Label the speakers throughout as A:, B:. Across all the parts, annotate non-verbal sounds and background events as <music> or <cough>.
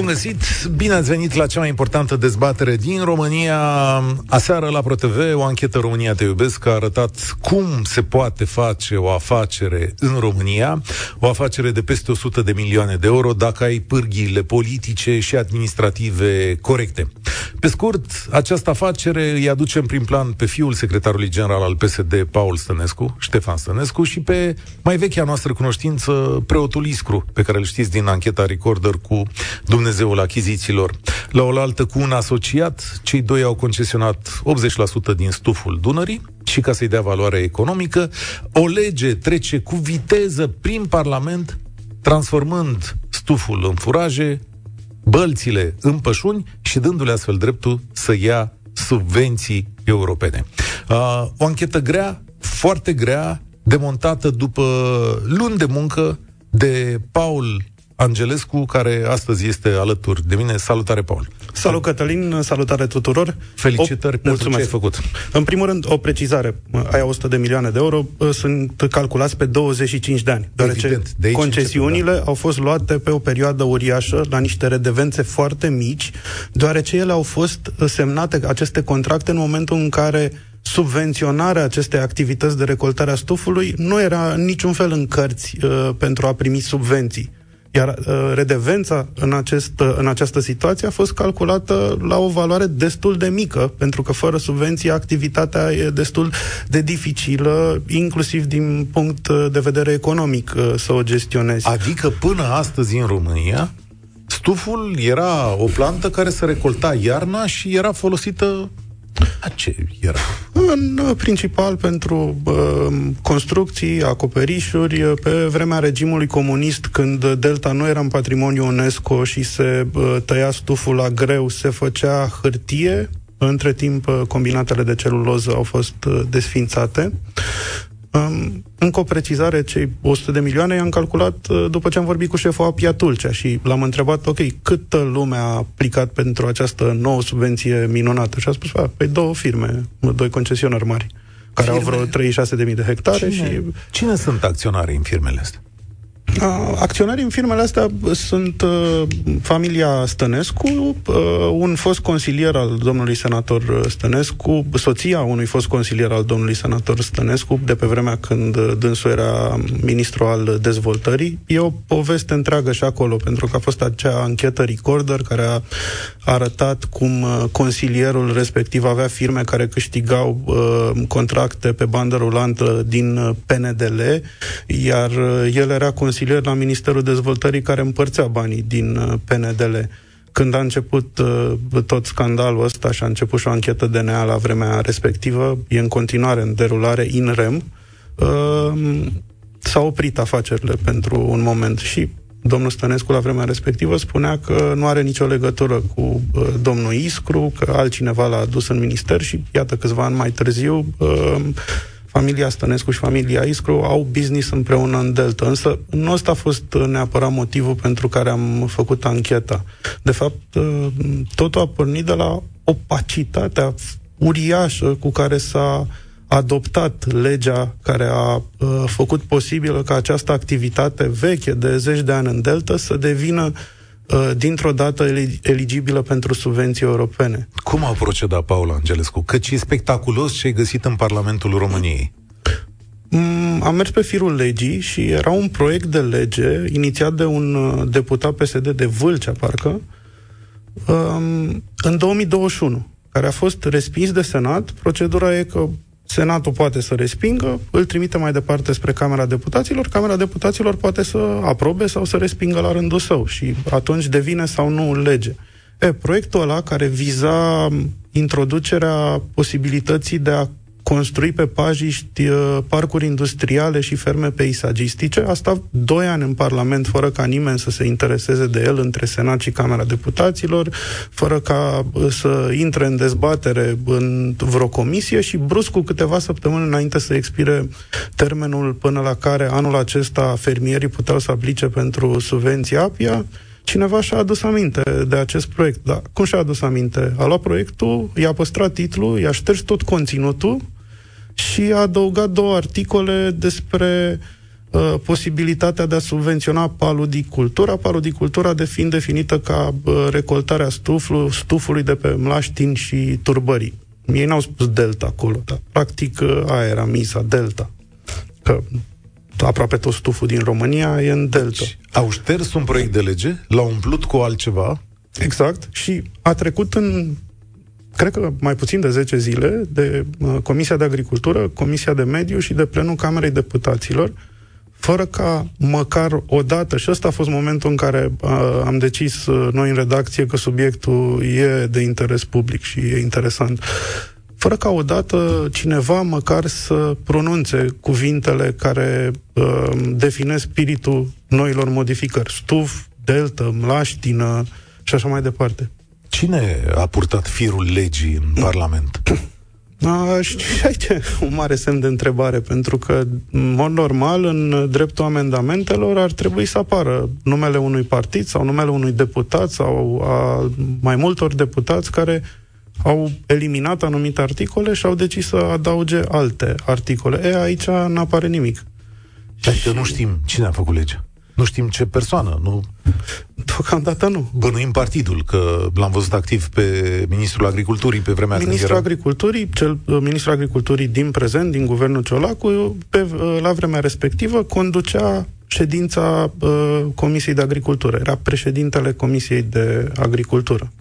A: Bun găsit! Bine ați venit la cea mai importantă dezbatere din România. Aseară la ProTV, o anchetă România Te Iubesc a arătat cum se poate face o afacere în România, o afacere de peste 100 de milioane de euro, dacă ai pârghiile politice și administrative corecte. Pe scurt, această afacere îi aduce în prim plan pe fiul secretarului general al PSD, Paul Stănescu, Ștefan Stănescu, și pe mai vechea noastră cunoștință, preotul Iscru, pe care îl știți din ancheta Recorder cu Dumnezeul achizițiilor. La oaltă cu un asociat, cei doi au concesionat 80% din stuful Dunării și ca să-i dea valoare economică, o lege trece cu viteză prin Parlament, transformând stuful în furaje, bălțile în pășuni și dându-le astfel dreptul să ia subvenții europene. Uh, o anchetă grea, foarte grea, demontată după luni de muncă de Paul Angelescu, care astăzi este alături de mine. Salutare, Paul!
B: Salut, Cătălin! Salutare tuturor!
A: Felicitări o, pentru mulțumesc. ce ai făcut!
B: În primul rând, o precizare. Aia 100 de milioane de euro sunt calculați pe 25 de ani, deoarece Evident, de concesiunile da. au fost luate pe o perioadă uriașă, la niște redevențe foarte mici, deoarece ele au fost semnate, aceste contracte, în momentul în care subvenționarea acestei activități de recoltare a stufului nu era niciun fel în cărți uh, pentru a primi subvenții. Iar uh, redevența în, acest, uh, în această situație a fost calculată la o valoare destul de mică, pentru că fără subvenții activitatea e destul de dificilă, inclusiv din punct uh, de vedere economic, uh, să o gestionezi.
A: Adică până astăzi în România, stuful era o plantă care se recolta iarna și era folosită a ce era?
B: În principal pentru uh, construcții, acoperișuri, pe vremea regimului comunist, când Delta nu era în patrimoniu UNESCO și se uh, tăia stuful la greu, se făcea hârtie, între timp, combinatele de celuloză au fost desfințate. Um, încă o precizare, cei 100 de milioane i-am calculat uh, după ce am vorbit cu șeful Apia Tulcea și l-am întrebat, ok, câtă lume a aplicat pentru această nouă subvenție minunată? Și a spus, păi două firme, doi concesionari mari, care firme? au vreo 36.000 de hectare
A: Cine?
B: și...
A: Cine sunt acționari în firmele astea?
B: Acționarii în firmele astea sunt uh, familia Stănescu, uh, un fost consilier al domnului senator Stănescu, soția unui fost consilier al domnului senator Stănescu, de pe vremea când dânsul era ministru al dezvoltării. E o poveste întreagă și acolo, pentru că a fost acea anchetă recorder care a arătat cum uh, consilierul respectiv avea firme care câștigau uh, contracte pe bandă rulantă din uh, PNDL, iar uh, el era consilier consilier la Ministerul Dezvoltării care împărțea banii din uh, PNDL. Când a început uh, tot scandalul ăsta și a început și o anchetă DNA la vremea respectivă, e în continuare în derulare in rem, uh, s-au oprit afacerile pentru un moment și domnul Stănescu la vremea respectivă spunea că nu are nicio legătură cu uh, domnul Iscru, că altcineva l-a adus în minister și iată câțiva ani mai târziu uh, familia Stănescu și familia Iscru au business împreună în Delta. Însă nu ăsta a fost uh, neapărat motivul pentru care am făcut ancheta. De fapt, uh, totul a pornit de la opacitatea uriașă cu care s-a adoptat legea care a uh, făcut posibil ca această activitate veche de zeci de ani în Delta să devină uh, Uh, dintr-o dată eligibilă pentru subvenții europene.
A: Cum au procedat, Paula Angelescu? Căci e spectaculos ce ai găsit în Parlamentul României.
B: Mm, am mers pe firul legii și era un proiect de lege inițiat de un uh, deputat PSD de Vâlcea, parcă, um, în 2021, care a fost respins de Senat. Procedura e că Senatul poate să respingă, îl trimite mai departe spre Camera Deputaților, Camera Deputaților poate să aprobe sau să respingă la rândul său și atunci devine sau nu lege. E, proiectul ăla care viza introducerea posibilității de a construi pe pajiști uh, parcuri industriale și ferme peisagistice. A stat doi ani în Parlament fără ca nimeni să se intereseze de el între Senat și Camera Deputaților, fără ca uh, să intre în dezbatere în vreo comisie și brusc cu câteva săptămâni înainte să expire termenul până la care anul acesta fermierii puteau să aplice pentru subvenții APIA, cineva și-a adus aminte de acest proiect. Da, cum și-a adus aminte? A luat proiectul, i-a păstrat titlul, i-a șters tot conținutul și a adăugat două articole despre uh, posibilitatea de a subvenționa paludicultura, paludicultura de fiind definită ca uh, recoltarea stuflu, stufului de pe mlaștini și turbării. Ei n-au spus delta acolo, dar practic uh, aia era misa, delta. Că aproape tot stuful din România e în delta. Deci,
A: au șters un proiect de lege, l-au umplut cu altceva.
B: Exact. Și a trecut în cred că mai puțin de 10 zile, de uh, Comisia de Agricultură, Comisia de Mediu și de plenul Camerei Deputaților, fără ca măcar o dată, și ăsta a fost momentul în care uh, am decis uh, noi în redacție că subiectul e de interes public și e interesant, fără ca odată cineva măcar să pronunțe cuvintele care uh, definesc spiritul noilor modificări. Stuf, delta, mlaștină și așa mai departe.
A: Cine a purtat firul legii în Parlament? <clears throat>
B: și <laughs> aici un mare semn de întrebare, pentru că, în mod normal, în dreptul amendamentelor ar trebui să apară numele unui partid sau numele unui deputat sau a mai multor deputați care au eliminat anumite articole și au decis să adauge alte articole. E, aici nu apare nimic.
A: Adică nu știm cine a făcut legea. Nu știm ce persoană, nu...
B: Deocamdată nu.
A: Bănuim partidul, că l-am văzut activ pe Ministrul Agriculturii pe vremea
B: Ministrul
A: când era...
B: Agriculturii, cel, uh, Ministrul Agriculturii din prezent, din Guvernul Ciolacu, pe, uh, la vremea respectivă, conducea ședința uh, Comisiei de Agricultură. Era președintele Comisiei de Agricultură.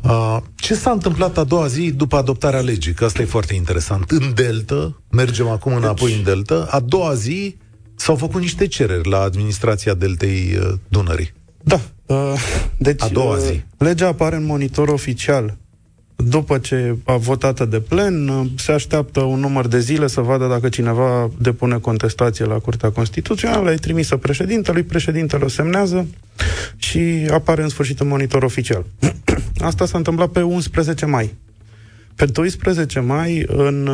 A: Uh, ce s-a întâmplat a doua zi după adoptarea legii? Că asta e foarte interesant. În Delta, mergem acum înapoi deci... în Delta, a doua zi s-au făcut niște cereri la administrația Deltei uh, Dunării.
B: Da. Uh, deci, a doua uh, zi. legea apare în monitor oficial după ce a votat de plen, uh, se așteaptă un număr de zile să vadă dacă cineva depune contestație la Curtea Constituțională, e trimisă președintelui, președintele o semnează și apare în sfârșit în monitor oficial. <clears throat> Asta s-a întâmplat pe 11 mai. Pe 12 mai, în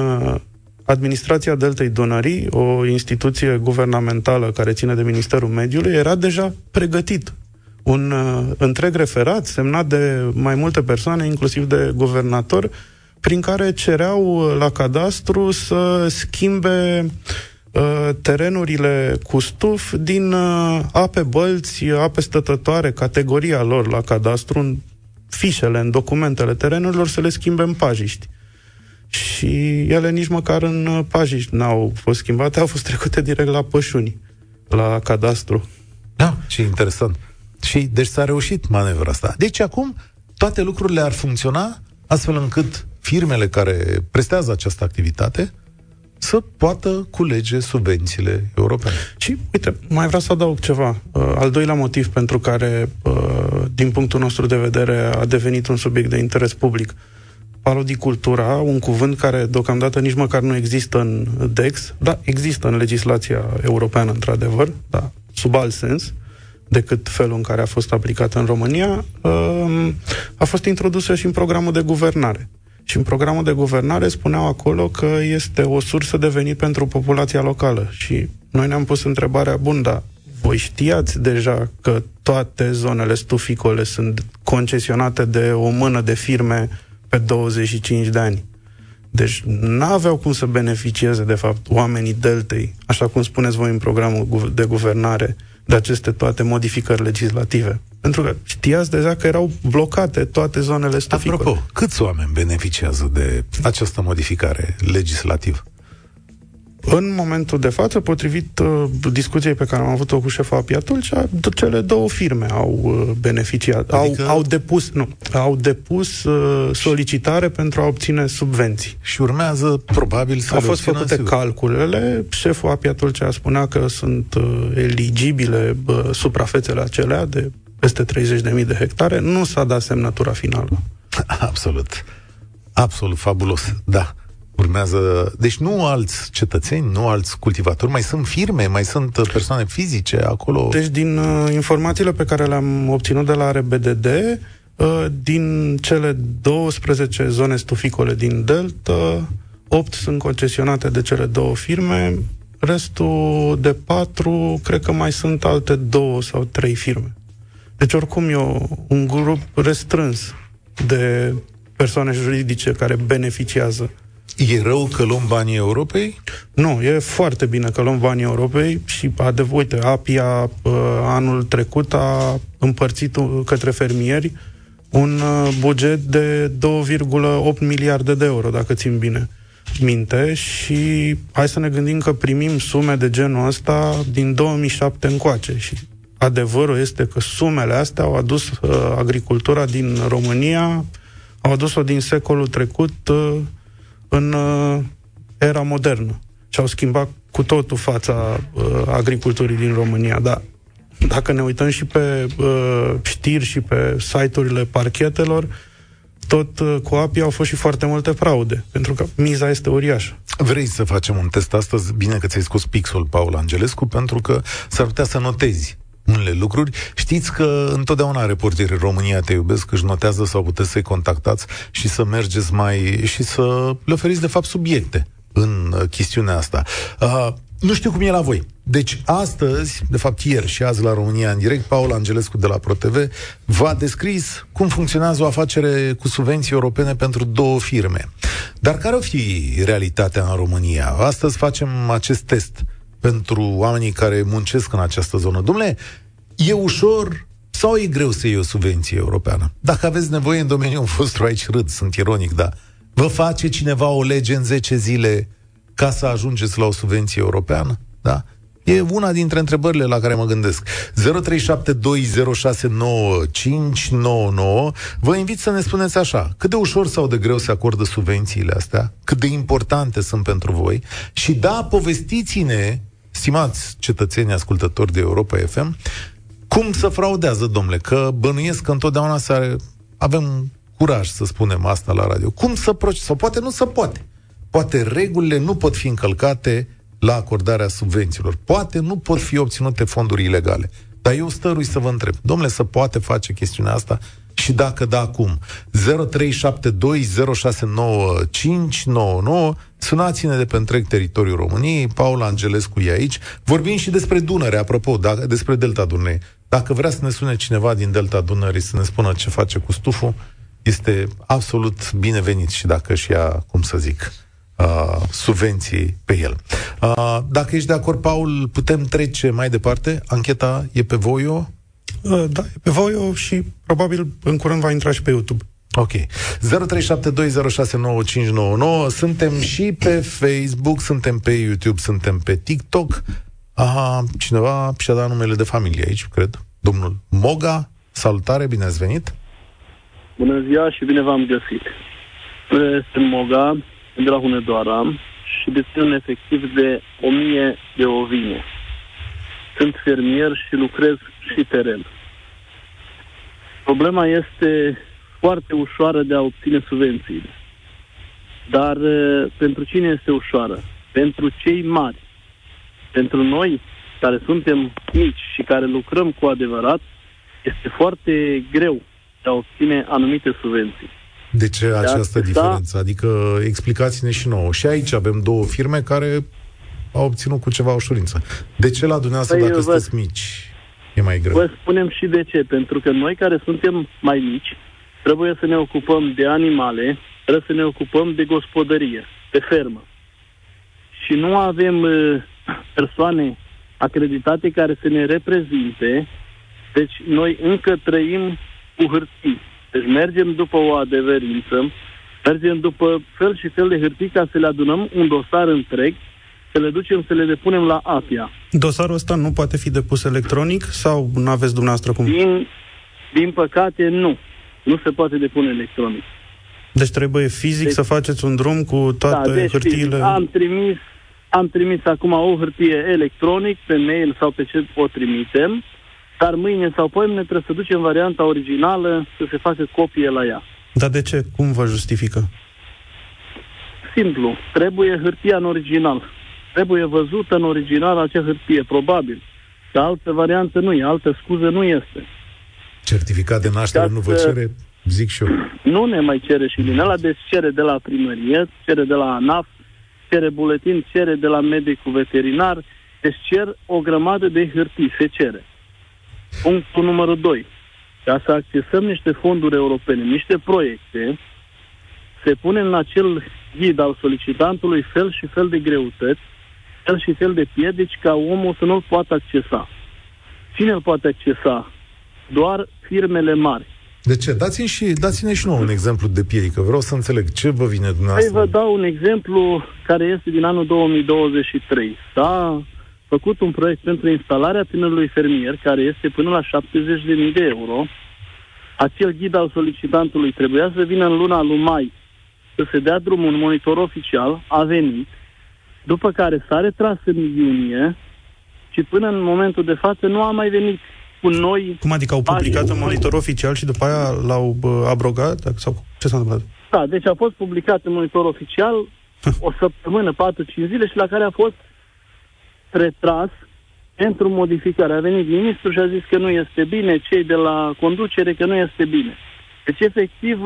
B: administrația Deltei Dunării, o instituție guvernamentală care ține de Ministerul Mediului, era deja pregătit. Un uh, întreg referat semnat de mai multe persoane, inclusiv de guvernator, prin care cereau la cadastru să schimbe uh, terenurile cu stuf din uh, ape bălți, ape stătătoare, categoria lor la cadastru, în fișele, în documentele terenurilor, să le schimbe în pajiști și ele nici măcar în uh, pajiști n-au fost schimbate, au fost trecute direct la pășuni, la cadastru.
A: Da, ce interesant. Și deci s-a reușit manevra asta. Deci acum toate lucrurile ar funcționa astfel încât firmele care prestează această activitate să poată culege subvențiile europene.
B: Și, uite, mai vreau să adaug ceva. Uh, al doilea motiv pentru care, uh, din punctul nostru de vedere, a devenit un subiect de interes public. Uh, parodicultura, un cuvânt care deocamdată nici măcar nu există în DEX, da, există în legislația europeană, într-adevăr, da, sub alt sens decât felul în care a fost aplicată în România, um, a fost introdusă și în programul de guvernare. Și în programul de guvernare spuneau acolo că este o sursă de venit pentru populația locală. Și noi ne-am pus întrebarea, bun, dar voi știați deja că toate zonele stuficole sunt concesionate de o mână de firme pe 25 de ani. Deci n-aveau cum să beneficieze, de fapt, oamenii deltei, așa cum spuneți voi în programul de guvernare, de aceste toate modificări legislative. Pentru că știați deja că erau blocate toate zonele stuficole.
A: Apropo, câți oameni beneficiază de această modificare legislativă?
B: În momentul de față, potrivit uh, discuției pe care am avut-o cu șefa API atunci, cele două firme au uh, beneficiat, adică... au, au depus, nu, au depus uh, solicitare pentru a obține subvenții.
A: Și urmează, probabil, să
B: Au fost făcute sigur. calculele, șeful API atunci spunea că sunt uh, eligibile uh, suprafețele acelea de peste 30.000 de hectare, nu s-a dat semnătura finală.
A: Absolut. Absolut fabulos, da urmează... Deci nu alți cetățeni, nu alți cultivatori, mai sunt firme, mai sunt uh, persoane fizice acolo.
B: Deci din uh, informațiile pe care le-am obținut de la RBDD, uh, din cele 12 zone stuficole din Delta, 8 sunt concesionate de cele două firme, restul de patru, cred că mai sunt alte două sau trei firme. Deci oricum e o, un grup restrâns de persoane juridice care beneficiază.
A: E rău că luăm banii Europei?
B: Nu, e foarte bine că luăm banii Europei și, adevăr, uite, APIA uh, anul trecut a împărțit către fermieri un uh, buget de 2,8 miliarde de euro, dacă țin bine minte, și hai să ne gândim că primim sume de genul ăsta din 2007 încoace și adevărul este că sumele astea au adus uh, agricultura din România, au adus-o din secolul trecut uh, în uh, era modernă și au schimbat cu totul fața uh, agriculturii din România. Dar dacă ne uităm și pe uh, știri și pe site-urile parchetelor, tot uh, cu API au fost și foarte multe fraude, pentru că miza este uriașă.
A: Vrei să facem un test astăzi? Bine că ți-ai scos pixul, Paul Angelescu, pentru că s-ar putea să notezi unele lucruri. Știți că întotdeauna reporterii România te iubesc, își notează sau puteți să-i contactați și să mergeți mai... și să le oferiți, de fapt, subiecte în uh, chestiunea asta. Uh, nu știu cum e la voi. Deci astăzi, de fapt ieri și azi la România în direct, Paul Angelescu de la ProTV v-a descris cum funcționează o afacere cu subvenții europene pentru două firme. Dar care o fi realitatea în România? Astăzi facem acest test pentru oamenii care muncesc în această zonă. Domnule, e ușor sau e greu să iei o subvenție europeană? Dacă aveți nevoie în domeniul vostru, aici râd, sunt ironic, dar vă face cineva o lege în 10 zile ca să ajungeți la o subvenție europeană? Da? E una dintre întrebările la care mă gândesc. 0372069599. Vă invit să ne spuneți așa, cât de ușor sau de greu se acordă subvențiile astea, cât de importante sunt pentru voi și da, povestiți-ne stimați cetățeni ascultători de Europa FM, cum să fraudează, domnule, că bănuiesc că întotdeauna să avem curaj să spunem asta la radio. Cum să procedăm? Sau poate nu se poate. Poate regulile nu pot fi încălcate la acordarea subvențiilor. Poate nu pot fi obținute fonduri ilegale. Dar eu stărui să vă întreb, domnule, să poate face chestiunea asta și dacă da, cum? 0372069599 Sunați-ne de pe întreg teritoriul României, Paula Angelescu e aici. Vorbim și despre Dunăre, apropo, dacă, despre Delta Dunării. Dacă vrea să ne sune cineva din Delta Dunării să ne spună ce face cu stuful, este absolut binevenit și dacă și ia, cum să zic, uh, subvenții pe el. Uh, dacă ești de acord, Paul, putem trece mai departe. Ancheta e pe Voio?
B: Uh, da, e pe Voio și probabil în curând va intra și pe YouTube.
A: Ok. 0372069599. Suntem și pe Facebook, suntem pe YouTube, suntem pe TikTok. Aha, cineva și-a dat numele de familie aici, cred. Domnul Moga. Salutare, bine ați venit.
C: Bună ziua și bine v-am găsit. Sunt Moga, de la Hunedoara și dețin un efectiv de 1000 de ovine. Sunt fermier și lucrez și teren. Problema este foarte ușoară de a obține subvențiile. Dar pentru cine este ușoară? Pentru cei mari. Pentru noi, care suntem mici și care lucrăm cu adevărat, este foarte greu de a obține anumite subvenții.
A: De ce de această diferență? Adică explicați-ne și nouă. Și aici avem două firme care au obținut cu ceva ușurință. De ce la dumneavoastră, păi dacă vă, sunteți mici, e mai greu?
C: Vă spunem și de ce. Pentru că noi care suntem mai mici, trebuie să ne ocupăm de animale, trebuie să ne ocupăm de gospodărie, de fermă. Și nu avem uh, persoane acreditate care să ne reprezinte, deci noi încă trăim cu hârtii. Deci mergem după o adeverință, mergem după fel și fel de hârtii ca să le adunăm un dosar întreg, să le ducem să le depunem la APIA.
B: Dosarul ăsta nu poate fi depus electronic sau nu aveți dumneavoastră cum?
C: Din, din păcate, nu nu se poate depune electronic.
B: Deci trebuie fizic deci, să faceți un drum cu toate da, deci hârtiile?
C: Am trimis, am trimis acum o hârtie electronic pe mail sau pe ce o trimitem, dar mâine sau poimne trebuie să ducem varianta originală să se facă copie la ea.
B: Dar de ce? Cum vă justifică?
C: Simplu. Trebuie hârtia în original. Trebuie văzută în original acea hârtie, probabil. Dar altă variantă nu e, altă scuză nu este.
A: Certificat de naștere nu vă cere? Zic și eu.
C: Nu ne mai cere și din ăla, deci cere de la primărie, cere de la ANAF, cere buletin, cere de la medicul veterinar, deci cer o grămadă de hârtii, se cere. Punctul numărul 2. ca să accesăm niște fonduri europene, niște proiecte, se pune în acel ghid al solicitantului fel și fel de greutăți, fel și fel de piedici ca omul să nu-l poată accesa. Cine îl poate accesa? Doar firmele mari.
A: De ce? Dați-ne și, dați-ne și nouă un exemplu de piedică. Vreau să înțeleg ce vă vine
C: Hai
A: dumneavoastră.
C: vă dau un exemplu care este din anul 2023. S-a făcut un proiect pentru instalarea tinerului fermier, care este până la 70.000 de euro. Acel ghid al solicitantului trebuia să vină în luna lui mai să se dea drumul un monitor oficial, a venit, după care s-a retras în iunie și până în momentul de față nu a mai venit cu noi
B: Cum adică au publicat
C: Ai,
B: un monitor oficial și după aia l-au bă, abrogat? Sau ce s-a întâmplat?
C: Da, deci a fost publicat în monitor oficial <laughs> o săptămână, 4-5 zile și la care a fost retras pentru modificare. A venit ministrul și a zis că nu este bine, cei de la conducere că nu este bine. Deci, efectiv,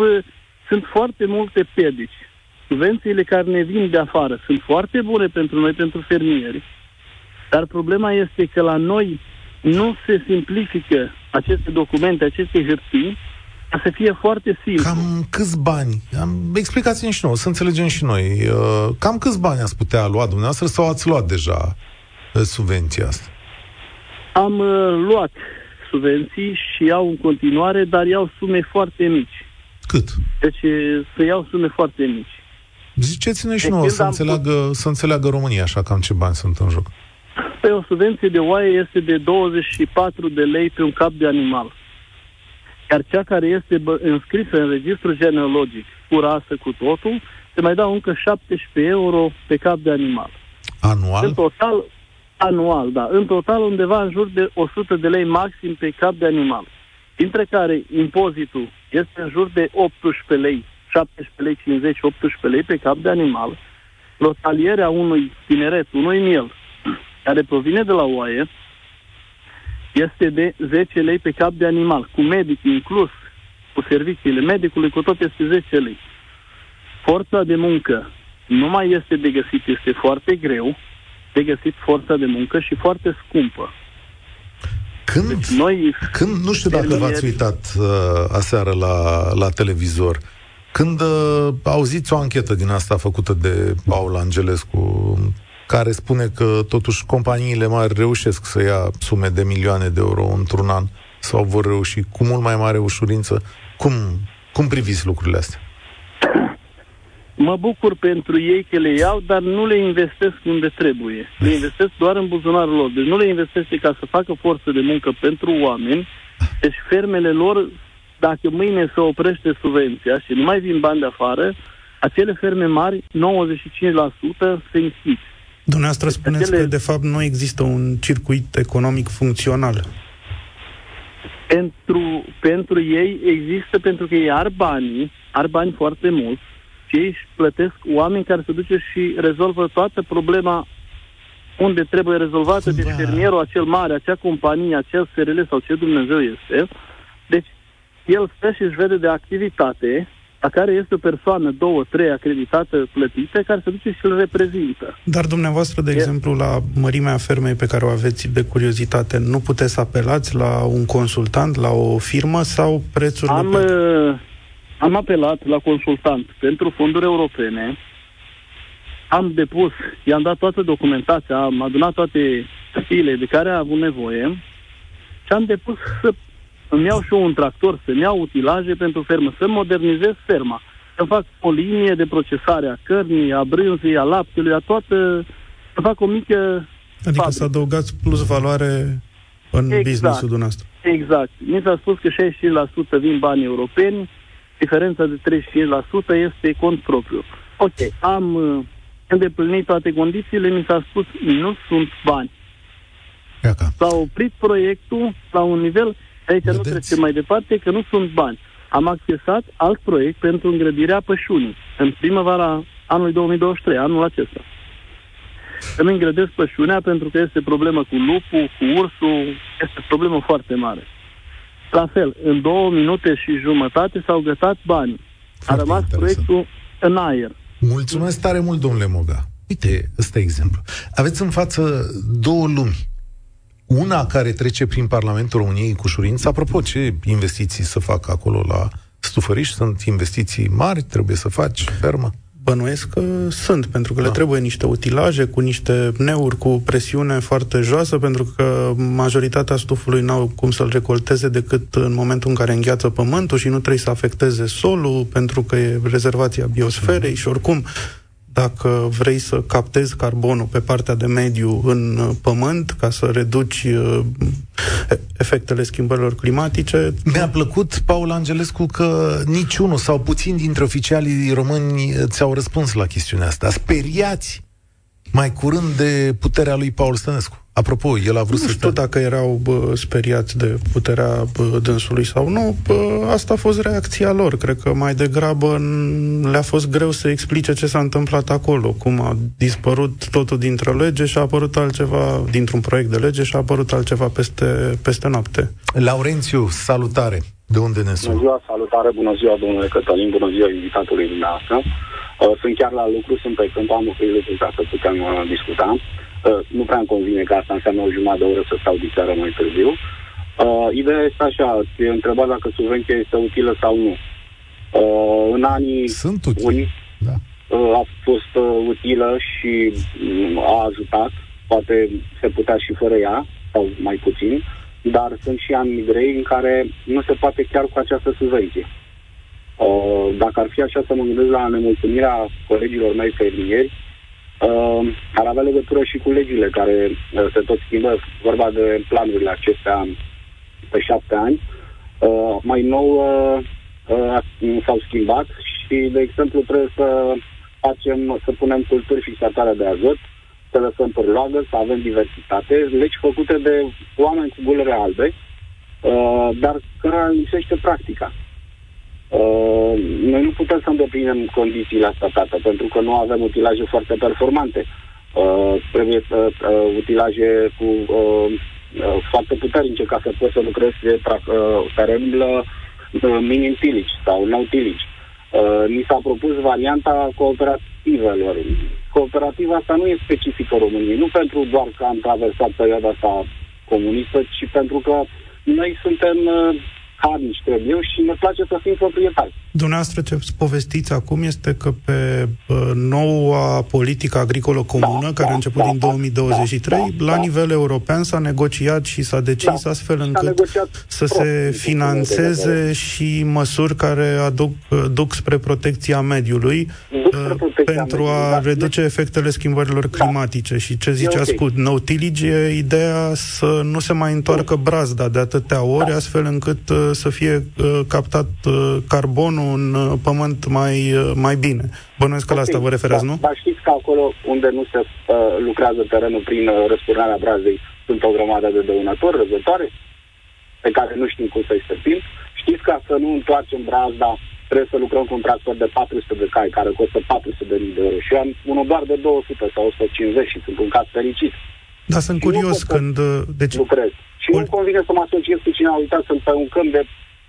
C: sunt foarte multe piedici. Subvențiile care ne vin de afară sunt foarte bune pentru noi, pentru fermieri, dar problema este că la noi nu se simplifică aceste documente, aceste hârtii, ca să fie foarte simplu.
A: Cam câți bani? Am, explicați-ne și nouă, să înțelegem și noi. Uh, cam câți bani ați putea lua dumneavoastră sau ați luat deja uh, subvenția asta?
C: Am uh, luat subvenții și iau în continuare, dar iau sume foarte mici.
A: Cât?
C: Deci uh, să iau sume foarte mici.
A: Ziceți-ne și
C: De
A: nouă
C: când
A: să
C: am
A: înțeleagă, să înțeleagă România așa cam ce bani sunt în joc.
C: Pe o subvenție de oaie este de 24 de lei pe un cap de animal. Iar cea care este bă, înscrisă în registrul genealogic, cu rasă, cu totul, se mai dau încă 17 euro pe cap de animal.
A: Anual?
C: În total, anual, da. În total undeva în jur de 100 de lei maxim pe cap de animal. Dintre care impozitul este în jur de 18 lei, 17 lei 50, 18 lei pe cap de animal. Lotalierea unui tineret, unui miel, care provine de la oaie, este de 10 lei pe cap de animal, cu medic inclus, cu serviciile medicului, cu tot este 10 lei. Forța de muncă nu mai este de găsit, este foarte greu de găsit forța de muncă și foarte scumpă.
A: Când,
C: Deci noi,
A: când nu știu dacă
C: fermieri-
A: v-ați uitat uh, aseară la, la televizor, când uh, auziți o anchetă din asta făcută de Paul Angelescu, care spune că totuși companiile mari reușesc să ia sume de milioane de euro într-un an sau vor reuși cu mult mai mare ușurință, cum, cum priviți lucrurile astea?
C: mă bucur pentru ei că le iau, dar nu le investesc unde trebuie. Le investesc doar în buzunarul lor. Deci nu le investesc ca să facă forță de muncă pentru oameni. Deci fermele lor, dacă mâine se oprește subvenția și nu mai vin bani de afară, acele ferme mari, 95% se închid.
B: Dumneavoastră spuneți
C: acele-
B: că, de fapt, nu există un circuit economic funcțional.
C: Pentru, pentru ei există, pentru că ei ar banii, ar bani foarte mulți, și ei își plătesc oameni care se duce și rezolvă toată problema unde trebuie rezolvată,
A: Da.
C: deci fermierul acel mare, acea companie, acel SRL sau ce Dumnezeu este. Deci el stă și își vede de activitate la care este o persoană, două, trei acreditată, plătită, care se duce și îl reprezintă.
B: Dar dumneavoastră, de
C: E-
B: exemplu, la mărimea fermei pe care o aveți de curiozitate, nu puteți să apelați la un consultant, la o firmă sau prețurile...
C: Am,
B: pe...
C: uh, am apelat la consultant pentru fonduri europene, am depus, i-am dat toată documentația, am adunat toate fiile de care a avut nevoie și am depus să îmi iau și eu un tractor, să-mi iau utilaje pentru fermă, să modernizez ferma, să fac o linie de procesare a cărnii, a brânzii, a laptelui, a toată, să fac o mică
B: Adică
C: fabrică.
B: să adăugați plus valoare în
C: Exact.
B: business-ul dumneavoastră.
C: Exact. Mi s-a spus că 65% vin bani europeni, diferența de 35% este cont propriu. Ok, am uh, îndeplinit toate condițiile, mi s-a spus nu sunt bani.
A: Iaca.
C: S-a oprit proiectul la un nivel, aici nu
A: Vedeți?
C: trece mai departe, că nu sunt bani. Am accesat alt proiect pentru îngrădirea pășunii în primăvara anului 2023, anul acesta. Îmi îngrădesc pășunea pentru că este problemă cu lupul, cu ursul, este o problemă foarte mare. La fel, în două minute și jumătate s-au gătat bani. A
A: Foarte
C: rămas
A: interesant.
C: proiectul în aer.
A: Mulțumesc tare mult, domnule Moga. Uite, ăsta e exemplu. Aveți în față două lumi. Una care trece prin Parlamentul României cu șurință. Apropo, ce investiții să facă acolo la Stufăriș? Sunt investiții mari, trebuie să faci fermă?
B: Bănuiesc că sunt, pentru că da. le trebuie niște utilaje cu niște neuri cu presiune foarte joasă, pentru că majoritatea stufului n-au cum să-l recolteze decât în momentul în care îngheață pământul și nu trebuie să afecteze solul, pentru că e rezervația biosferei mm. și oricum dacă vrei să captezi carbonul pe partea de mediu în uh, pământ ca să reduci uh, efectele schimbărilor climatice.
A: Mi-a plăcut, Paul Angelescu, că niciunul sau puțin dintre oficialii români ți-au răspuns la chestiunea asta. Speriați mai curând de puterea lui Paul Stănescu. Apropo, el a vrut
B: nu
A: să...
B: știu dacă erau bă, speriați de puterea bă, dânsului sau nu. Bă, asta a fost reacția lor. Cred că mai degrabă le-a fost greu să explice ce s-a întâmplat acolo, cum a dispărut totul dintr-o lege și a apărut altceva, dintr-un proiect de lege și a apărut altceva peste, peste noapte.
A: Laurențiu, salutare! De unde ne
D: sun? Bună ziua, salutare, bună ziua, domnule Cătălin, bună ziua invitatului dumneavoastră. Uh, sunt chiar la lucru, sunt pe câmp, am lucruri lucru ca să putem uh, discuta. Uh, nu prea îmi convine că asta înseamnă o jumătate de oră să stau diseară mai târziu. Uh, ideea este așa, te întreba dacă subvenția este utilă sau nu. Uh, în anii
A: Sunt utile. da.
D: uh, a fost uh, utilă și uh, a ajutat, poate se putea și fără ea, sau mai puțin, dar sunt și ani grei în care nu se poate chiar cu această subvenție. Uh, dacă ar fi așa să mă gândesc la nemulțumirea colegilor mei fermieri, uh, ar avea legătură și cu legile care uh, se tot schimbă, vorba de planurile acestea pe șapte ani. Uh, mai nou uh, uh, s-au schimbat și, de exemplu, trebuie să facem, să punem culturi fixatoare de azot, să lăsăm pârloagă, să avem diversitate, legi făcute de oameni cu gulere albe, uh, dar care lipsește practica. Uh, noi nu putem să îndeplinim condițiile astea, tată, pentru că nu avem utilaje foarte performante. Uh, trebuie uh, uh, utilaje cu uh, uh, foarte puternice ca să poți să lucrezi pe uh, terenul uh, mini-tilici sau no-tilici. Uh, ni s-a propus varianta cooperativelor. Cooperativa asta nu e specifică României, nu pentru doar că am traversat perioada asta comunistă, ci pentru că noi suntem uh, harnici trebuie și ne place să fim proprietari.
B: Dumneavoastră ce povestiți acum este că pe uh, noua politică agricolă comună, da, care da, a început da, din 2023, da, da, la da. nivel european s-a negociat și s-a decis da, astfel încât să se financeze și măsuri care aduc, duc spre protecția mediului uh, pentru a da. reduce efectele schimbărilor da. climatice. Și ce ziceați okay. cu no tillage e ideea să nu se mai întoarcă brazda de atâtea ori, da. astfel încât uh, să fie uh, captat uh, carbonul în uh, pământ mai, uh, mai bine. Bănuiesc că okay, la asta vă referați,
D: da,
B: nu?
D: Dar știți că acolo unde nu se uh, lucrează terenul prin uh, răsturnarea brazei sunt o grămadă de dăunători, răzătoare, pe care nu știm cum să-i stăpim. Știți că să nu întoarcem brazda trebuie să lucrăm cu un tractor de 400 de cai, care costă 400 de mii de euro. Și eu am unul doar de 200 sau 150 și sunt un caz fericit.
B: Da, sunt și curios când...
D: Deci... Lucrez. Și nu convine să mă asociez cu cine a uitat să pe un câmp de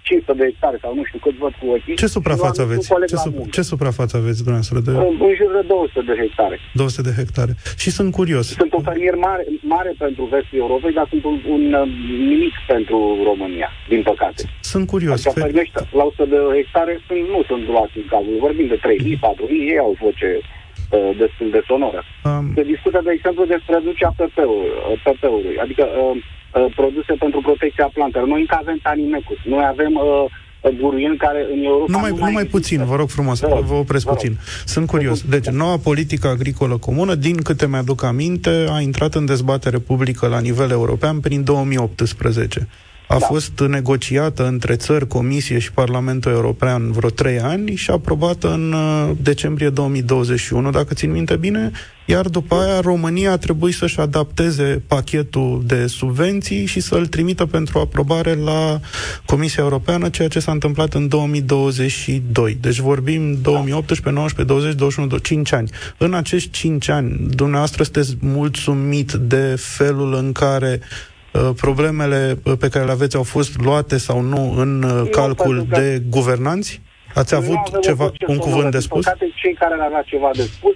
D: 500 de hectare sau nu știu cât văd cu ochii.
B: Ce suprafață aveți? Ce, su- ce suprafață aveți dumneavoastră? De...
D: În jur de 200 de hectare.
B: 200 de hectare. Și sunt curios.
D: Sunt un fermier mare, mare pentru vestul Europei, dar sunt un, un um, nimic pentru România, din păcate.
B: Sunt curios.
D: Adică Fe... la 100 de hectare sunt, nu sunt luați în cazul. Vorbim de 3.000, 4.000, ei au voce uh, destul de sonoră. Um... Se discută, de exemplu, despre reducerea PP-ului, uh, PP-ului adică uh, Uh, produse pentru protecția plantelor. Noi încă avem tanimecus. Noi avem uh, buruieni care în Europa
B: numai,
D: nu
B: mai numai puțin, vă rog frumos, vă, vă opresc vă puțin. Sunt curios. Deci, noua politică agricolă comună, din câte mi-aduc aminte, a intrat în dezbatere publică la nivel european prin 2018 a da. fost negociată între țări, Comisie și Parlamentul European vreo trei ani și aprobată în uh, decembrie 2021, dacă țin minte bine, iar după aia România a trebuit să-și adapteze pachetul de subvenții și să-l trimită pentru aprobare la Comisia Europeană, ceea ce s-a întâmplat în 2022. Deci vorbim 2018, 19, 20, 21, 5 ani. În acești 5 ani, dumneavoastră sunteți mulțumit de felul în care Uh, problemele uh, pe care le aveți au fost luate sau nu în uh, nu, calcul de guvernanți? Ați avut ceva, un cuvânt de spus?
D: Păcate, cei care ar avea ceva de spus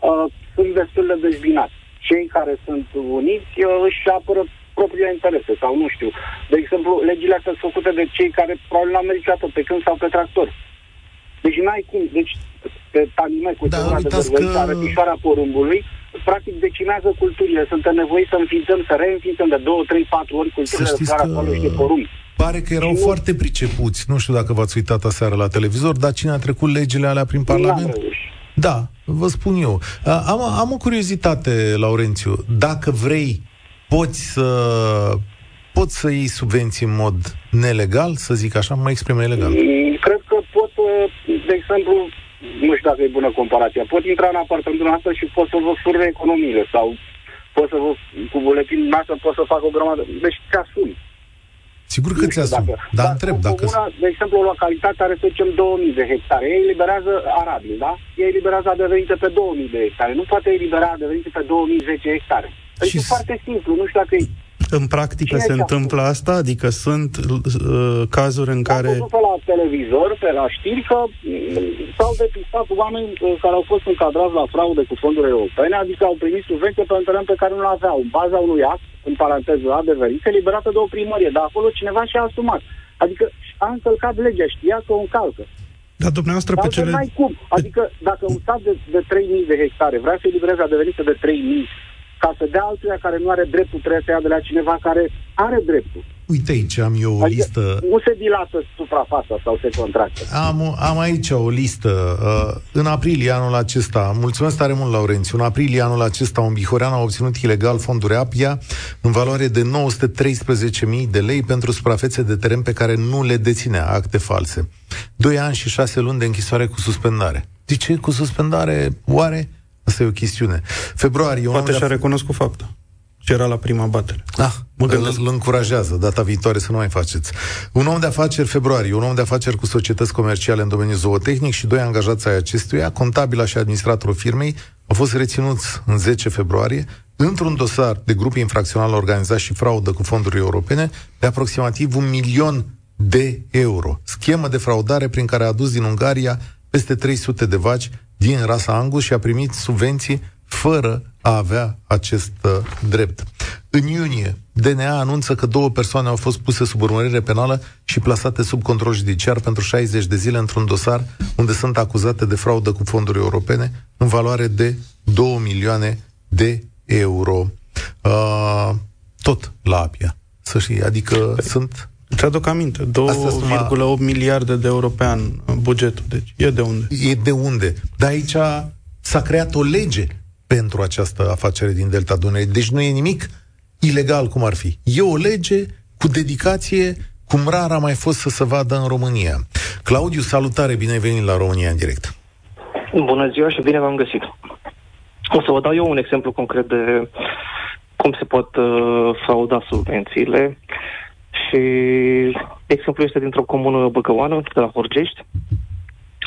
D: uh, sunt destul de dezbinați. Cei care sunt uniți uh, își apără propriile interese sau nu știu. De exemplu, legile astea sunt făcute de cei care probabil n-au meritat pe când sau pe tractor. Deci n-ai cum, deci pe tanime cu da, de vârvăitoare, că... pișoara porumbului, practic decimează culturile. Suntem nevoiți să înființăm, să reînființăm de 2, 3, 4 ori culturile de care acolo și de porumb.
A: Pare că erau și foarte pricepuți. Nu știu dacă v-ați uitat aseară la televizor, dar cine a trecut legile alea prin Parlament? Da, vă spun eu. Am, am o curiozitate, Laurențiu. Dacă vrei, poți să poți să iei subvenții în mod nelegal, să zic așa, mă exprim ilegal?
D: Mm, cred că pot, de exemplu, nu știu dacă e bună comparația, pot intra în apartamentul noastră și pot să vă fură economiile sau pot să vă, cu buletin noastră pot să fac o grămadă. Deci te asumi.
A: Sigur că ți asumi, dar, dar întreb dacă...
D: Una, de exemplu, o localitate are, să zicem, 2000 de hectare. Ei eliberează arabil, da? Ei eliberează adevenite pe 2000 de hectare. Nu poate elibera adevenite pe 2010 hectare. Deci e foarte simplu. Nu știu dacă e
B: în practică Cine se întâmplă asta? Adică sunt uh, cazuri în care...
D: Am pe la televizor, pe la știri, că mm, s-au depistat oameni uh, care au fost încadrați la fraude cu fonduri europene, adică au primit subvenție pe un teren pe care nu l aveau. În baza unui act, în paranteză, adevărit, eliberată de o primărie, dar acolo cineva și-a asumat. Adică a încălcat legea, știa că o încalcă.
B: Dar dumneavoastră pe cele...
D: n-ai cum. Adică dacă un stat de, de 3.000 de hectare vrea să elibereze adeverite de 3.000 ca să dea altuia care nu are dreptul, trebuie să ia de la cineva care are dreptul.
A: Uite aici am eu o adică listă...
D: Nu se dilată suprafața sau se contractă.
A: Am, am aici o listă. Uh, în aprilie anul acesta, mulțumesc tare mult, Laurențiu, în aprilie anul acesta, un bihorean a obținut ilegal fonduri APIA în valoare de 913.000 de lei pentru suprafețe de teren pe care nu le deținea acte false. Doi ani și șase luni de închisoare cu suspendare. De ce cu suspendare? Oare? Asta e o chestiune. Februarie...
B: Poate și-a recunoscut faptul. Ce era la prima batere.
A: Da, mă îl, îl încurajează data viitoare să nu mai faceți. Un om de afaceri februarie, un om de afaceri cu societăți comerciale în domeniul zootehnic și doi angajați ai acestuia, contabila și administratorul firmei, au fost reținuți în 10 februarie într-un dosar de grup infracțional organizat și fraudă cu fonduri europene de aproximativ un milion de euro. Schemă de fraudare prin care a adus din Ungaria peste 300 de vaci din rasa Angus și a primit subvenții fără a avea acest uh, drept. În iunie, DNA anunță că două persoane au fost puse sub urmărire penală și plasate sub control judiciar pentru 60 de zile într-un dosar unde sunt acuzate de fraudă cu fonduri europene în valoare de 2 milioane de euro. Uh, tot la APIA, să știi, adică păi, sunt
B: Îți aduc aminte, 2,8 miliarde de euro pe an bugetul, deci e de unde.
A: E de unde. Dar aici s-a creat o lege pentru această afacere din Delta Dunării. Deci nu e nimic ilegal cum ar fi. E o lege cu dedicație cum rar a mai fost să se vadă în România. Claudiu, salutare, bine ai venit la România în direct.
E: Bună ziua și bine v-am găsit. O să vă dau eu un exemplu concret de cum se pot uh, frauda subvențiile. Și exemplu este dintr-o comună băcăoană, de la Horgești,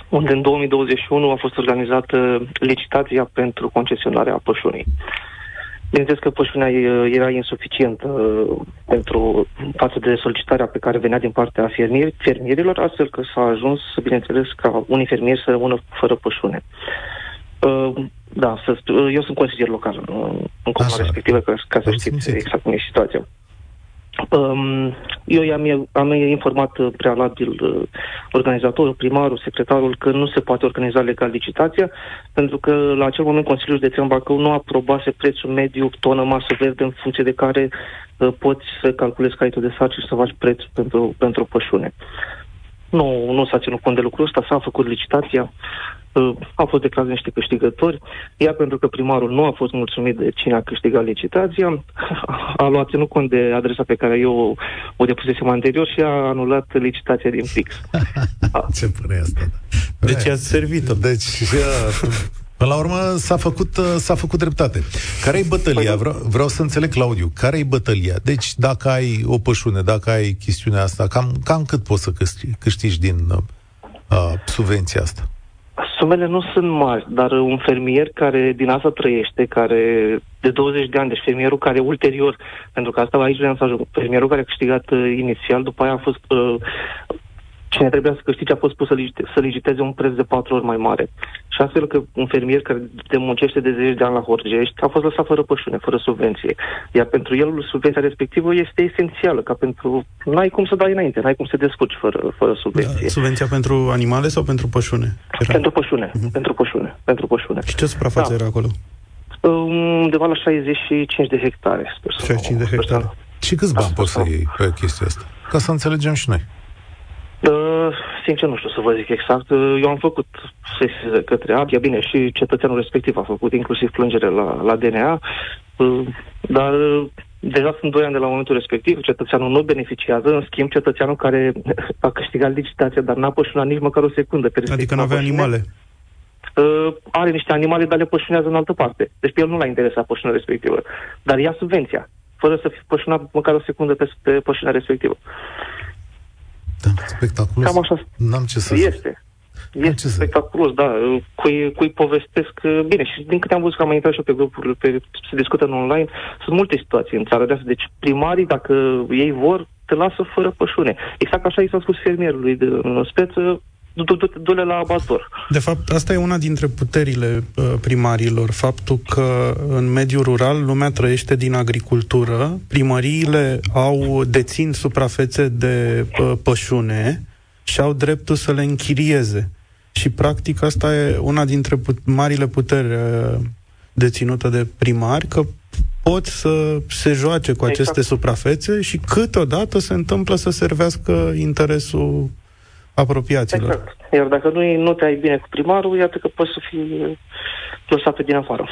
E: unde în 2021 a fost organizată licitația pentru concesionarea pășunii. Bineînțeles că pășunea era insuficientă uh, pentru față de solicitarea pe care venea din partea fermier, fermierilor, astfel că s-a ajuns, bineînțeles, ca unii fermieri să rămână fără pășune. Uh, da, eu sunt consilier local în comuna respectivă, ca, ca să știți exact cum e situația. Um, eu i-am, am informat uh, prealabil uh, organizatorul, primarul, secretarul că nu se poate organiza legal licitația, pentru că la acel moment Consiliul Județean Bacău nu aprobase prețul mediu tonă masă verde în funcție de care uh, poți să calculezi caietul de sarci și să faci preț pentru, pentru pășune. Nu, nu s-a ținut cont de lucrul ăsta, s-a făcut licitația, uh, au fost declarați niște câștigători, iar pentru că primarul nu a fost mulțumit de cine a câștigat licitația, <laughs> a luat ținut cont de adresa pe care eu o depusesem anterior și a anulat licitația din fix. <laughs>
A: Ce pune asta?
B: Deci a servit-o.
A: Deci, Până la urmă s-a făcut, uh, s-a făcut dreptate. Care e bătălia? Păi- vreau, vreau să înțeleg, Claudiu, care e bătălia? Deci, dacă ai o pășune, dacă ai chestiunea asta, cam, cam cât poți să câștigi, câștigi din uh, uh, subvenția asta?
E: Sumele nu sunt mari, dar un fermier care din asta trăiește, care de 20 de ani, deci fermierul care ulterior, pentru că asta aici vreau să ajung, fermierul care a câștigat uh, inițial, după aia a fost uh, cine trebuia să câștige a fost pus să, licite, să liciteze un preț de patru ori mai mare. Și astfel că un fermier care te muncește de zeci de ani la Horgești a fost lăsat fără pășune, fără subvenție. Iar pentru el subvenția respectivă este esențială, ca pentru... N-ai cum să dai înainte, n-ai cum să te descurci fără, fără subvenție. Da,
B: subvenția pentru animale sau pentru pășune?
E: Era? Pentru pășune, uh-huh. pentru pășune, pentru pășune.
B: Și ce suprafață da. era acolo?
E: Undeva la 65 de hectare,
B: sper 65 de hectare.
A: Și câți bani poți să iei pe chestia asta? Ca să înțelegem și noi.
E: Uh, sincer, nu știu să vă zic exact. Uh, eu am făcut sesize către ABIA, bine, și cetățeanul respectiv a făcut inclusiv plângere la, la DNA, uh, dar uh, deja sunt doi ani de la momentul respectiv, cetățeanul nu beneficiază, în schimb cetățeanul care <laughs> a câștigat licitația, dar n-a pășunat nici măcar o secundă. Pe
B: adică nu avea animale?
E: Uh, are niște animale, dar le pășunează în altă parte. Deci pe el nu l-a interesat pășunea respectivă. Dar ia subvenția, fără să fi pășunat măcar o secundă pe, pe pășunea respectivă.
A: Da, spectaculos.
E: Cam așa
A: N-am ce să
E: Este. Zic. Este spectaculos, da. Cui, cui povestesc, bine, și din câte am văzut că am mai intrat și eu pe grupuri, pe, se discută în online, sunt multe situații în țara de asta. Deci primarii, dacă ei vor, te lasă fără pășune. Exact așa i s-a spus fermierului de în speță, du-le la abator.
B: De fapt, asta e una dintre puterile uh, primarilor, faptul că în mediul rural lumea trăiește din agricultură, primăriile au dețin suprafețe de uh, pășune și au dreptul să le închirieze. Și practic asta e una dintre put- marile puteri uh, deținută de primari, că pot să se joace cu aceste exact. suprafețe și câteodată se întâmplă să servească interesul apropiaților.
E: Exact. Iar dacă nu, nu te ai bine cu primarul, iată că poți să fii lăsat din afară.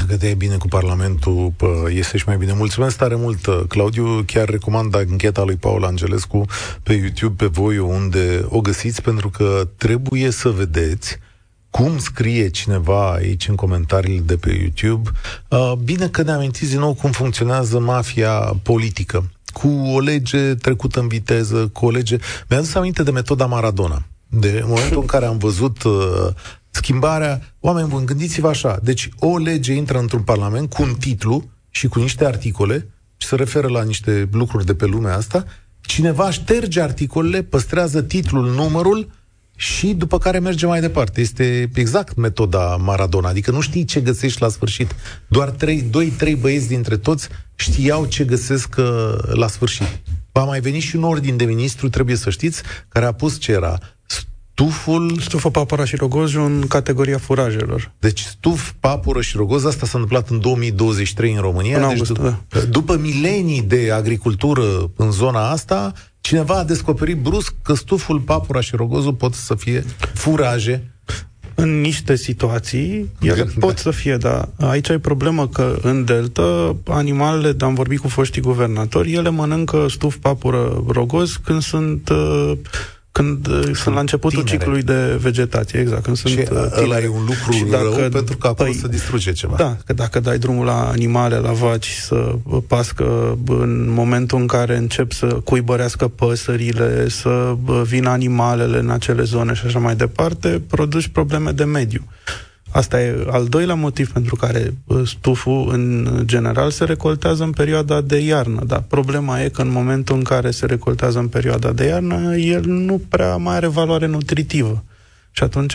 A: Dacă te ai bine cu Parlamentul, pă, este și mai bine. Mulțumesc tare mult, uh, Claudiu. Chiar recomand ancheta lui Paul Angelescu pe YouTube, pe voi, unde o găsiți, pentru că trebuie să vedeți cum scrie cineva aici în comentariile de pe YouTube. Uh, bine că ne amintiți din nou cum funcționează mafia politică cu o lege trecută în viteză, cu o lege... Mi-a adus aminte de metoda Maradona. De momentul în care am văzut uh, schimbarea, oameni buni, gândiți-vă așa, deci o lege intră într-un parlament cu un titlu și cu niște articole și se referă la niște lucruri de pe lumea asta, cineva șterge articolele, păstrează titlul, numărul și după care merge mai departe. Este exact metoda Maradona, adică nu știi ce găsești la sfârșit. Doar 2-3 băieți dintre toți știau ce găsesc uh, la sfârșit. Va mai veni și un ordin de ministru, trebuie să știți, care a pus ce era stuful...
B: Stufă, papura și rogoz în categoria furajelor.
A: Deci stuf, papură și rogoz, asta s-a întâmplat în 2023 în România. În
B: august,
A: deci, da. După milenii de agricultură în zona asta, cineva a descoperit brusc că stuful, papura și rogozul pot să fie furaje
B: în niște situații, ele da. pot să fie, dar aici ai problemă că în Delta, animalele, de am vorbit cu foștii guvernatori, ele mănâncă stuf, papură, rogoz când sunt uh, când sunt, uh, sunt la începutul tinere. ciclului de vegetație, exact. Când
A: și sunt uh, ăla e un lucru și dacă, rău pentru că acolo păi, se distruge ceva.
B: Da, că dacă dai drumul la animale, la vaci să pască în momentul în care încep să cuibărească păsările, să vină animalele în acele zone și așa mai departe, produci probleme de mediu. Asta e al doilea motiv pentru care stuful, în general, se recoltează în perioada de iarnă. Dar problema e că în momentul în care se recoltează în perioada de iarnă, el nu prea mai are valoare nutritivă. Și atunci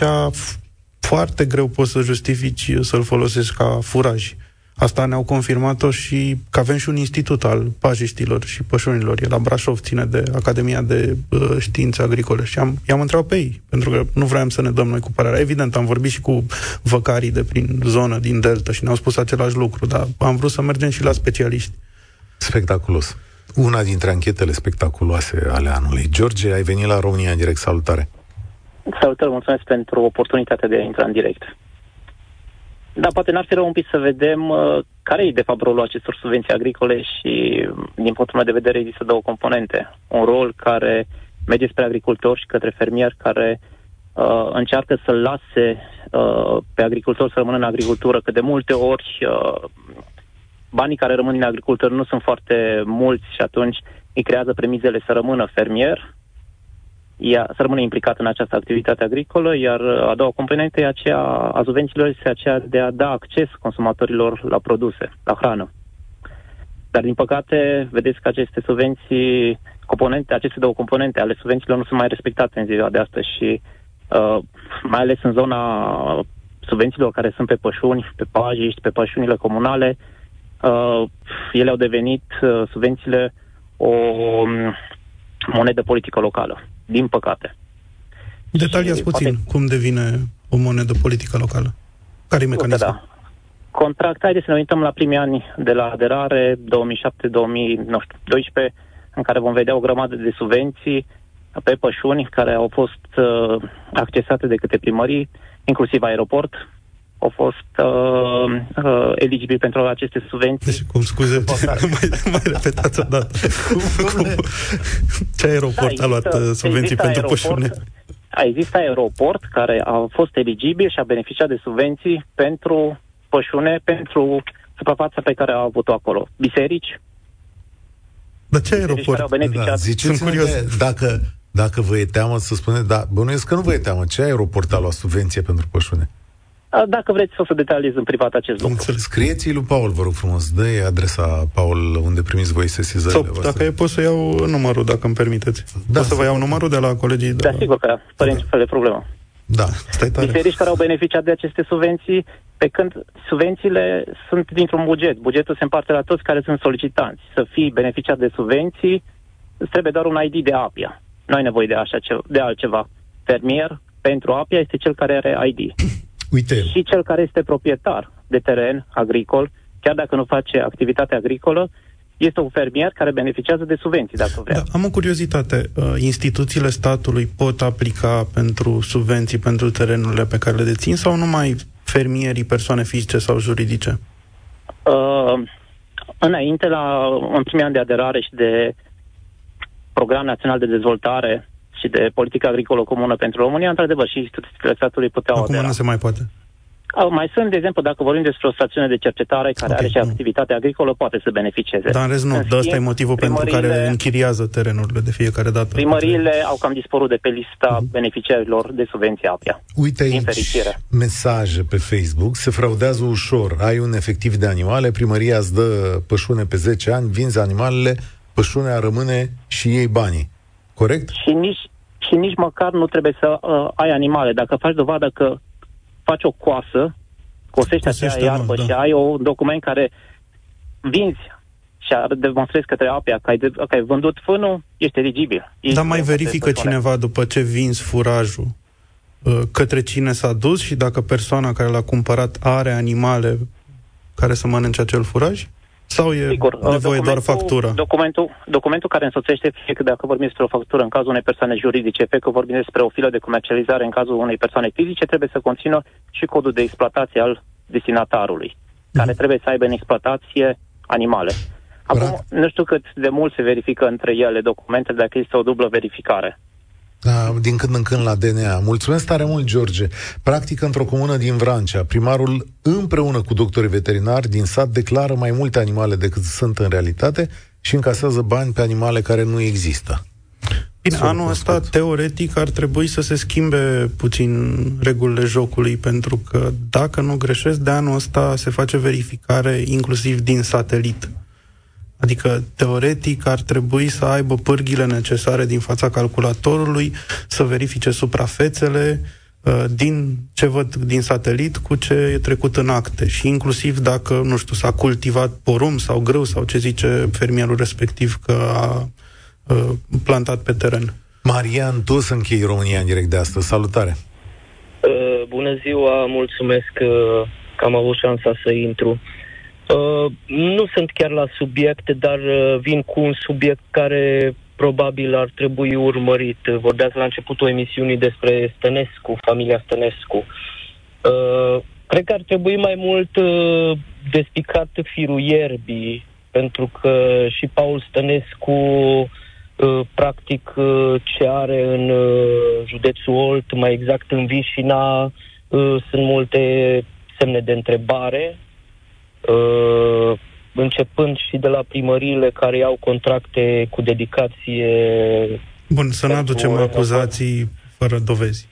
B: foarte greu poți să justifici să-l folosești ca furaj. Asta ne-au confirmat-o și că avem și un institut al pajiștilor și pășunilor. E la Brașov, ține de Academia de uh, Științe Agricole. Și am, i-am întrebat pe ei, pentru că nu vreau să ne dăm noi cu părerea. Evident, am vorbit și cu văcarii de prin zonă, din Delta, și ne-au spus același lucru, dar am vrut să mergem și la specialiști.
A: Spectaculos. Una dintre anchetele spectaculoase ale anului. George, ai venit la România în direct. Salutare!
F: Salutare, mulțumesc pentru oportunitatea de a intra în direct. Da, poate n-ar fi rău un pic să vedem uh, care e de fapt rolul acestor subvenții agricole și din punctul meu de vedere există două componente. Un rol care merge spre agricultor și către fermier care uh, încearcă să lase uh, pe agricultor să rămână în agricultură, că de multe ori uh, banii care rămân în agricultură nu sunt foarte mulți și atunci îi creează premizele să rămână fermier, ea, să rămână implicat în această activitate agricolă, iar a doua componentă e aceea a subvențiilor este aceea de a da acces consumatorilor la produse, la hrană. Dar, din păcate, vedeți că aceste subvenții componente, aceste două componente ale subvențiilor nu sunt mai respectate în ziua de astăzi și uh, mai ales în zona subvențiilor care sunt pe pășuni, pe pajiști, pe pășunile comunale, uh, ele au devenit uh, subvențiile o um, monedă politică locală, din păcate.
B: Detaliați puțin poate... cum devine o monedă politică locală. Care e mecanismul? Da.
F: Contract, haideți să ne uităm la primii ani de la aderare, 2007-2012, în care vom vedea o grămadă de subvenții pe pășuni care au fost uh, accesate de către primării, inclusiv aeroport, au fost uh, uh, eligibili pentru aceste subvenții.
B: Deci, cum scuze, <laughs> mai, mai repetați o dată. cum, <laughs> cum, ce aeroport da, a luat uh, subvenții pentru aeroport, pășune?
F: Există aeroport care a fost eligibil și a beneficiat de subvenții pentru pășune, pentru suprafața pe care a avut-o acolo. Biserici.
B: Dar ce aeroport?
A: Da, ziceți Sunt curios. Dacă, dacă vă e teamă să spuneți, da, bănuiesc că nu vă e teamă. Ce aeroport a luat subvenție pentru pășune?
F: Dacă vreți o să detaliez în privat acest lucru.
A: Înțeles. Scrieți-i lui Paul, vă rog frumos. dă adresa, Paul, unde primiți voi sesizările
B: Sau, voastre. dacă e, pot să iau numărul, dacă îmi permiteți. Da, pot să vă iau numărul de la colegii?
F: De da, la... sigur că fără niciun fel de problemă.
A: Da, stai tare.
F: Biserici care au beneficiat de aceste subvenții, pe când subvențiile sunt dintr-un buget. Bugetul se împarte la toți care sunt solicitanți. Să fii beneficiat de subvenții, îți trebuie doar un ID de APIA. Nu ai nevoie de, așa ce, de altceva. Fermier pentru APIA este cel care are ID. <coughs>
A: Uite.
F: Și cel care este proprietar de teren agricol, chiar dacă nu face activitate agricolă, este un fermier care beneficiază de subvenții, dacă vrea. Da,
B: am o curiozitate. Uh, instituțiile statului pot aplica pentru subvenții pentru terenurile pe care le dețin sau numai fermierii, persoane fizice sau juridice?
F: Uh, înainte, la, în primii ani de aderare și de Program Național de Dezvoltare, și de politică agricolă comună pentru România, într-adevăr, și instituțiile statului puteau
B: Acum adera. nu se mai poate.
F: Mai sunt, de exemplu, dacă vorbim despre o stațiune de cercetare care okay, are și nu. activitate agricolă, poate să beneficieze.
B: Dar în rest nu, în ăsta e motivul pentru care închiriază terenurile de fiecare dată.
F: Primăriile au cam dispărut de pe lista mm. beneficiarilor de subvenție APIA.
A: Uite aici mesaje pe Facebook, se fraudează ușor, ai un efectiv de animale, primăria îți dă pășune pe 10 ani, vinzi animalele, pășunea rămâne și ei banii. Corect?
F: Și nici, și nici măcar nu trebuie să uh, ai animale. Dacă faci dovadă că faci o coasă, cosești acea iarbă da. și ai un document care vinzi și demonstrezi către apia că ai, de, că ai vândut fânul, ești eligibil.
B: Ești Dar mai verifică cineva după ce vinzi furajul uh, către cine s-a dus și dacă persoana care l-a cumpărat are animale care să mănânce acel furaj? Sau e Sigur, nevoie doar factură?
F: Documentul, documentul care însoțește, fie că dacă vorbim despre o factură în cazul unei persoane juridice, fie că vorbim despre o filă de comercializare în cazul unei persoane fizice, trebuie să conțină și codul de exploatație al destinatarului, mm-hmm. care trebuie să aibă în exploatație animale. Acum, nu știu cât de mult se verifică între ele documente, dacă este o dublă verificare.
A: Da, din când în când la DNA. Mulțumesc tare mult, George. Practic, într-o comună din Vrancea, primarul împreună cu doctorii veterinari din sat declară mai multe animale decât sunt în realitate și încasează bani pe animale care nu există.
B: Bine, Sunt anul ăsta, teoretic, ar trebui să se schimbe puțin regulile jocului, pentru că, dacă nu greșesc, de anul ăsta se face verificare inclusiv din satelit. Adică, teoretic, ar trebui să aibă pârghile necesare din fața calculatorului, să verifice suprafețele uh, din ce văd din satelit cu ce e trecut în acte și inclusiv dacă, nu știu, s-a cultivat porum sau grâu sau ce zice fermierul respectiv că a uh, plantat pe teren.
A: Marian, tu să închei România în direct de astăzi. Salutare!
G: Uh, bună ziua, mulțumesc uh, că am avut șansa să intru. Uh, nu sunt chiar la subiect, dar uh, vin cu un subiect care probabil ar trebui urmărit. Vorbeați la începutul emisiunii despre Stănescu, familia Stănescu. Uh, cred că ar trebui mai mult uh, despicat firul ierbii, pentru că și Paul Stănescu uh, practic uh, ce are în uh, județul Olt, mai exact în Vișina, uh, sunt multe semne de întrebare uh, începând și de la primăriile care au contracte cu dedicație.
B: Bun, să nu aducem acuzații fără dovezi.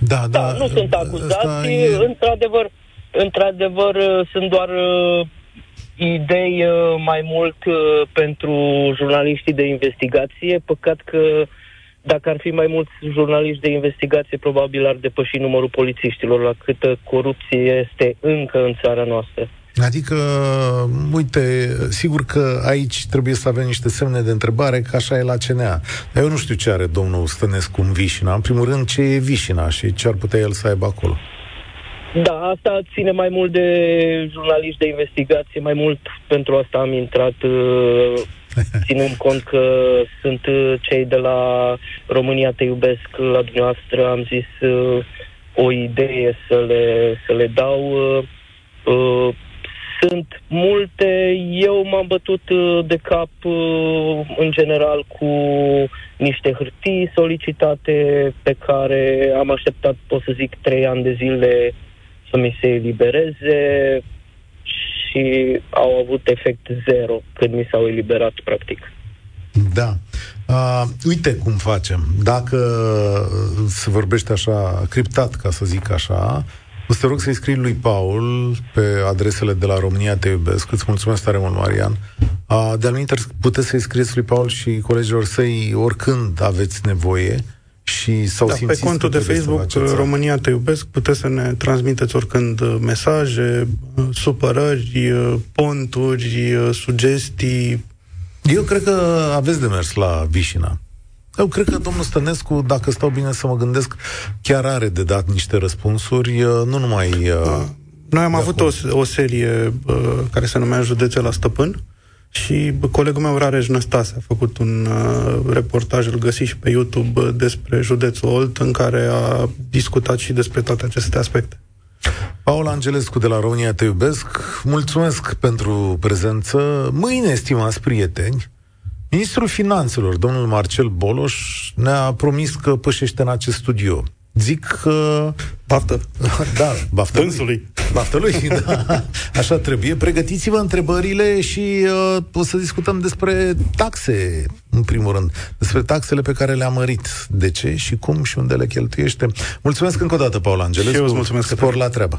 A: Da, da.
G: da nu sunt acuzații, e... într-adevăr, într-adevăr sunt doar uh, idei uh, mai mult uh, pentru jurnaliștii de investigație. Păcat că dacă ar fi mai mulți jurnaliști de investigație, probabil ar depăși numărul polițiștilor la câtă corupție este încă în țara noastră.
A: Adică, uite, sigur că aici trebuie să avem niște semne de întrebare, că așa e la CNA. Dar eu nu știu ce are domnul Stănescu în Vișina. În primul rând, ce e Vișina și ce ar putea el să aibă acolo.
G: Da, asta ține mai mult de jurnaliști de investigație, mai mult pentru asta am intrat, <laughs> uh, ținând cont că sunt uh, cei de la România Te Iubesc la dumneavoastră, am zis uh, o idee să le, să le dau. Sunt multe, eu m-am bătut de cap în general cu niște hârtii solicitate pe care am așteptat, pot să zic, trei ani de zile să mi se elibereze și au avut efect zero când mi s-au eliberat, practic.
A: Da. Uh, uite cum facem. Dacă se vorbește așa, criptat, ca să zic așa, o să te rog să-i scrii lui Paul pe adresele de la România Te Iubesc. Îți mulțumesc tare mult, Marian. Uh, de-al puteți să-i scrieți lui Paul și colegilor săi oricând aveți nevoie și s-au da,
B: Pe contul de Facebook România Te Iubesc puteți să ne transmiteți oricând uh, mesaje, uh, supărări, uh, ponturi, sugestii.
A: Eu cred că aveți de mers la Vișina. Eu cred că domnul Stănescu, dacă stau bine să mă gândesc, chiar are de dat niște răspunsuri, nu numai...
B: Noi am avut o, o serie care se numea Județe la Stăpân, și colegul meu, Rareș Năstase, a făcut un uh, reportaj, îl găsi și pe YouTube, uh, despre județul Olt, în care a discutat și despre toate aceste aspecte.
A: Paul Angelescu de la România Te Iubesc, mulțumesc pentru prezență. Mâine, stimați prieteni, Ministrul Finanțelor, domnul Marcel Boloș, ne-a promis că pășește în acest studio. Zic că...
B: Baftă. <laughs>
A: Da, baftă
B: Dânsului. Lui.
A: Baftă lui, <laughs> da. Așa trebuie. Pregătiți-vă întrebările și uh, o să discutăm despre taxe, în primul rând. Despre taxele pe care le-a mărit. De ce și cum și unde le cheltuiește. Mulțumesc încă o dată, Paul Angelescu. Și
B: eu îți mulțumesc.
A: Spor la treabă.